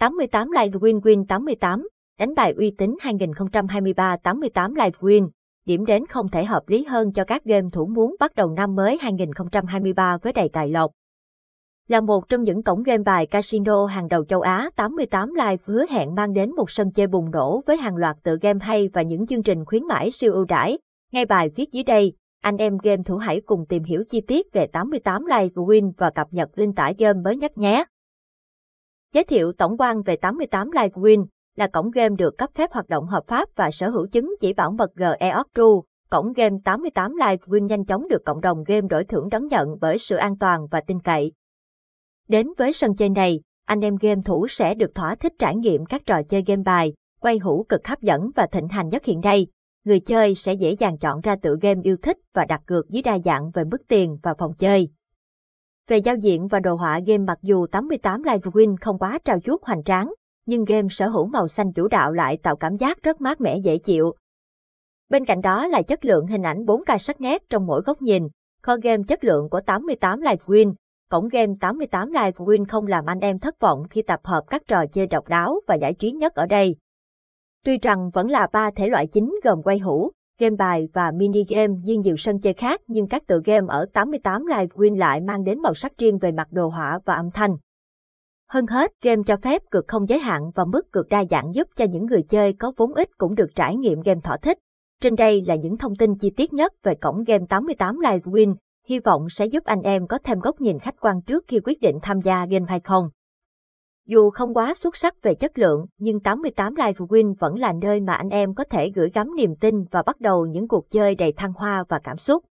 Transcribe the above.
88 Live Win Win 88, đánh bài uy tín 2023 88 Live Win, điểm đến không thể hợp lý hơn cho các game thủ muốn bắt đầu năm mới 2023 với đầy tài lộc. Là một trong những cổng game bài casino hàng đầu châu Á 88 Live hứa hẹn mang đến một sân chơi bùng nổ với hàng loạt tựa game hay và những chương trình khuyến mãi siêu ưu đãi. Ngay bài viết dưới đây, anh em game thủ hãy cùng tìm hiểu chi tiết về 88 Live Win và cập nhật linh tải game mới nhất nhé. Giới thiệu tổng quan về 88 Live Win là cổng game được cấp phép hoạt động hợp pháp và sở hữu chứng chỉ bảo mật GEOC True. Cổng game 88 Live Win nhanh chóng được cộng đồng game đổi thưởng đón nhận bởi sự an toàn và tin cậy. Đến với sân chơi này, anh em game thủ sẽ được thỏa thích trải nghiệm các trò chơi game bài, quay hũ cực hấp dẫn và thịnh hành nhất hiện nay. Người chơi sẽ dễ dàng chọn ra tựa game yêu thích và đặt cược dưới đa dạng về mức tiền và phòng chơi. Về giao diện và đồ họa game mặc dù 88 Live Win không quá trào chuốt hoành tráng, nhưng game sở hữu màu xanh chủ đạo lại tạo cảm giác rất mát mẻ dễ chịu. Bên cạnh đó là chất lượng hình ảnh 4K sắc nét trong mỗi góc nhìn, kho game chất lượng của 88 Live Win. Cổng game 88 Live Win không làm anh em thất vọng khi tập hợp các trò chơi độc đáo và giải trí nhất ở đây. Tuy rằng vẫn là ba thể loại chính gồm quay hũ, game bài và mini game riêng nhiều sân chơi khác nhưng các tựa game ở 88 Live Win lại mang đến màu sắc riêng về mặt đồ họa và âm thanh. Hơn hết, game cho phép cược không giới hạn và mức cược đa dạng giúp cho những người chơi có vốn ít cũng được trải nghiệm game thỏa thích. Trên đây là những thông tin chi tiết nhất về cổng game 88 Live Win, hy vọng sẽ giúp anh em có thêm góc nhìn khách quan trước khi quyết định tham gia game hay không. Dù không quá xuất sắc về chất lượng, nhưng 88 Live Win vẫn là nơi mà anh em có thể gửi gắm niềm tin và bắt đầu những cuộc chơi đầy thăng hoa và cảm xúc.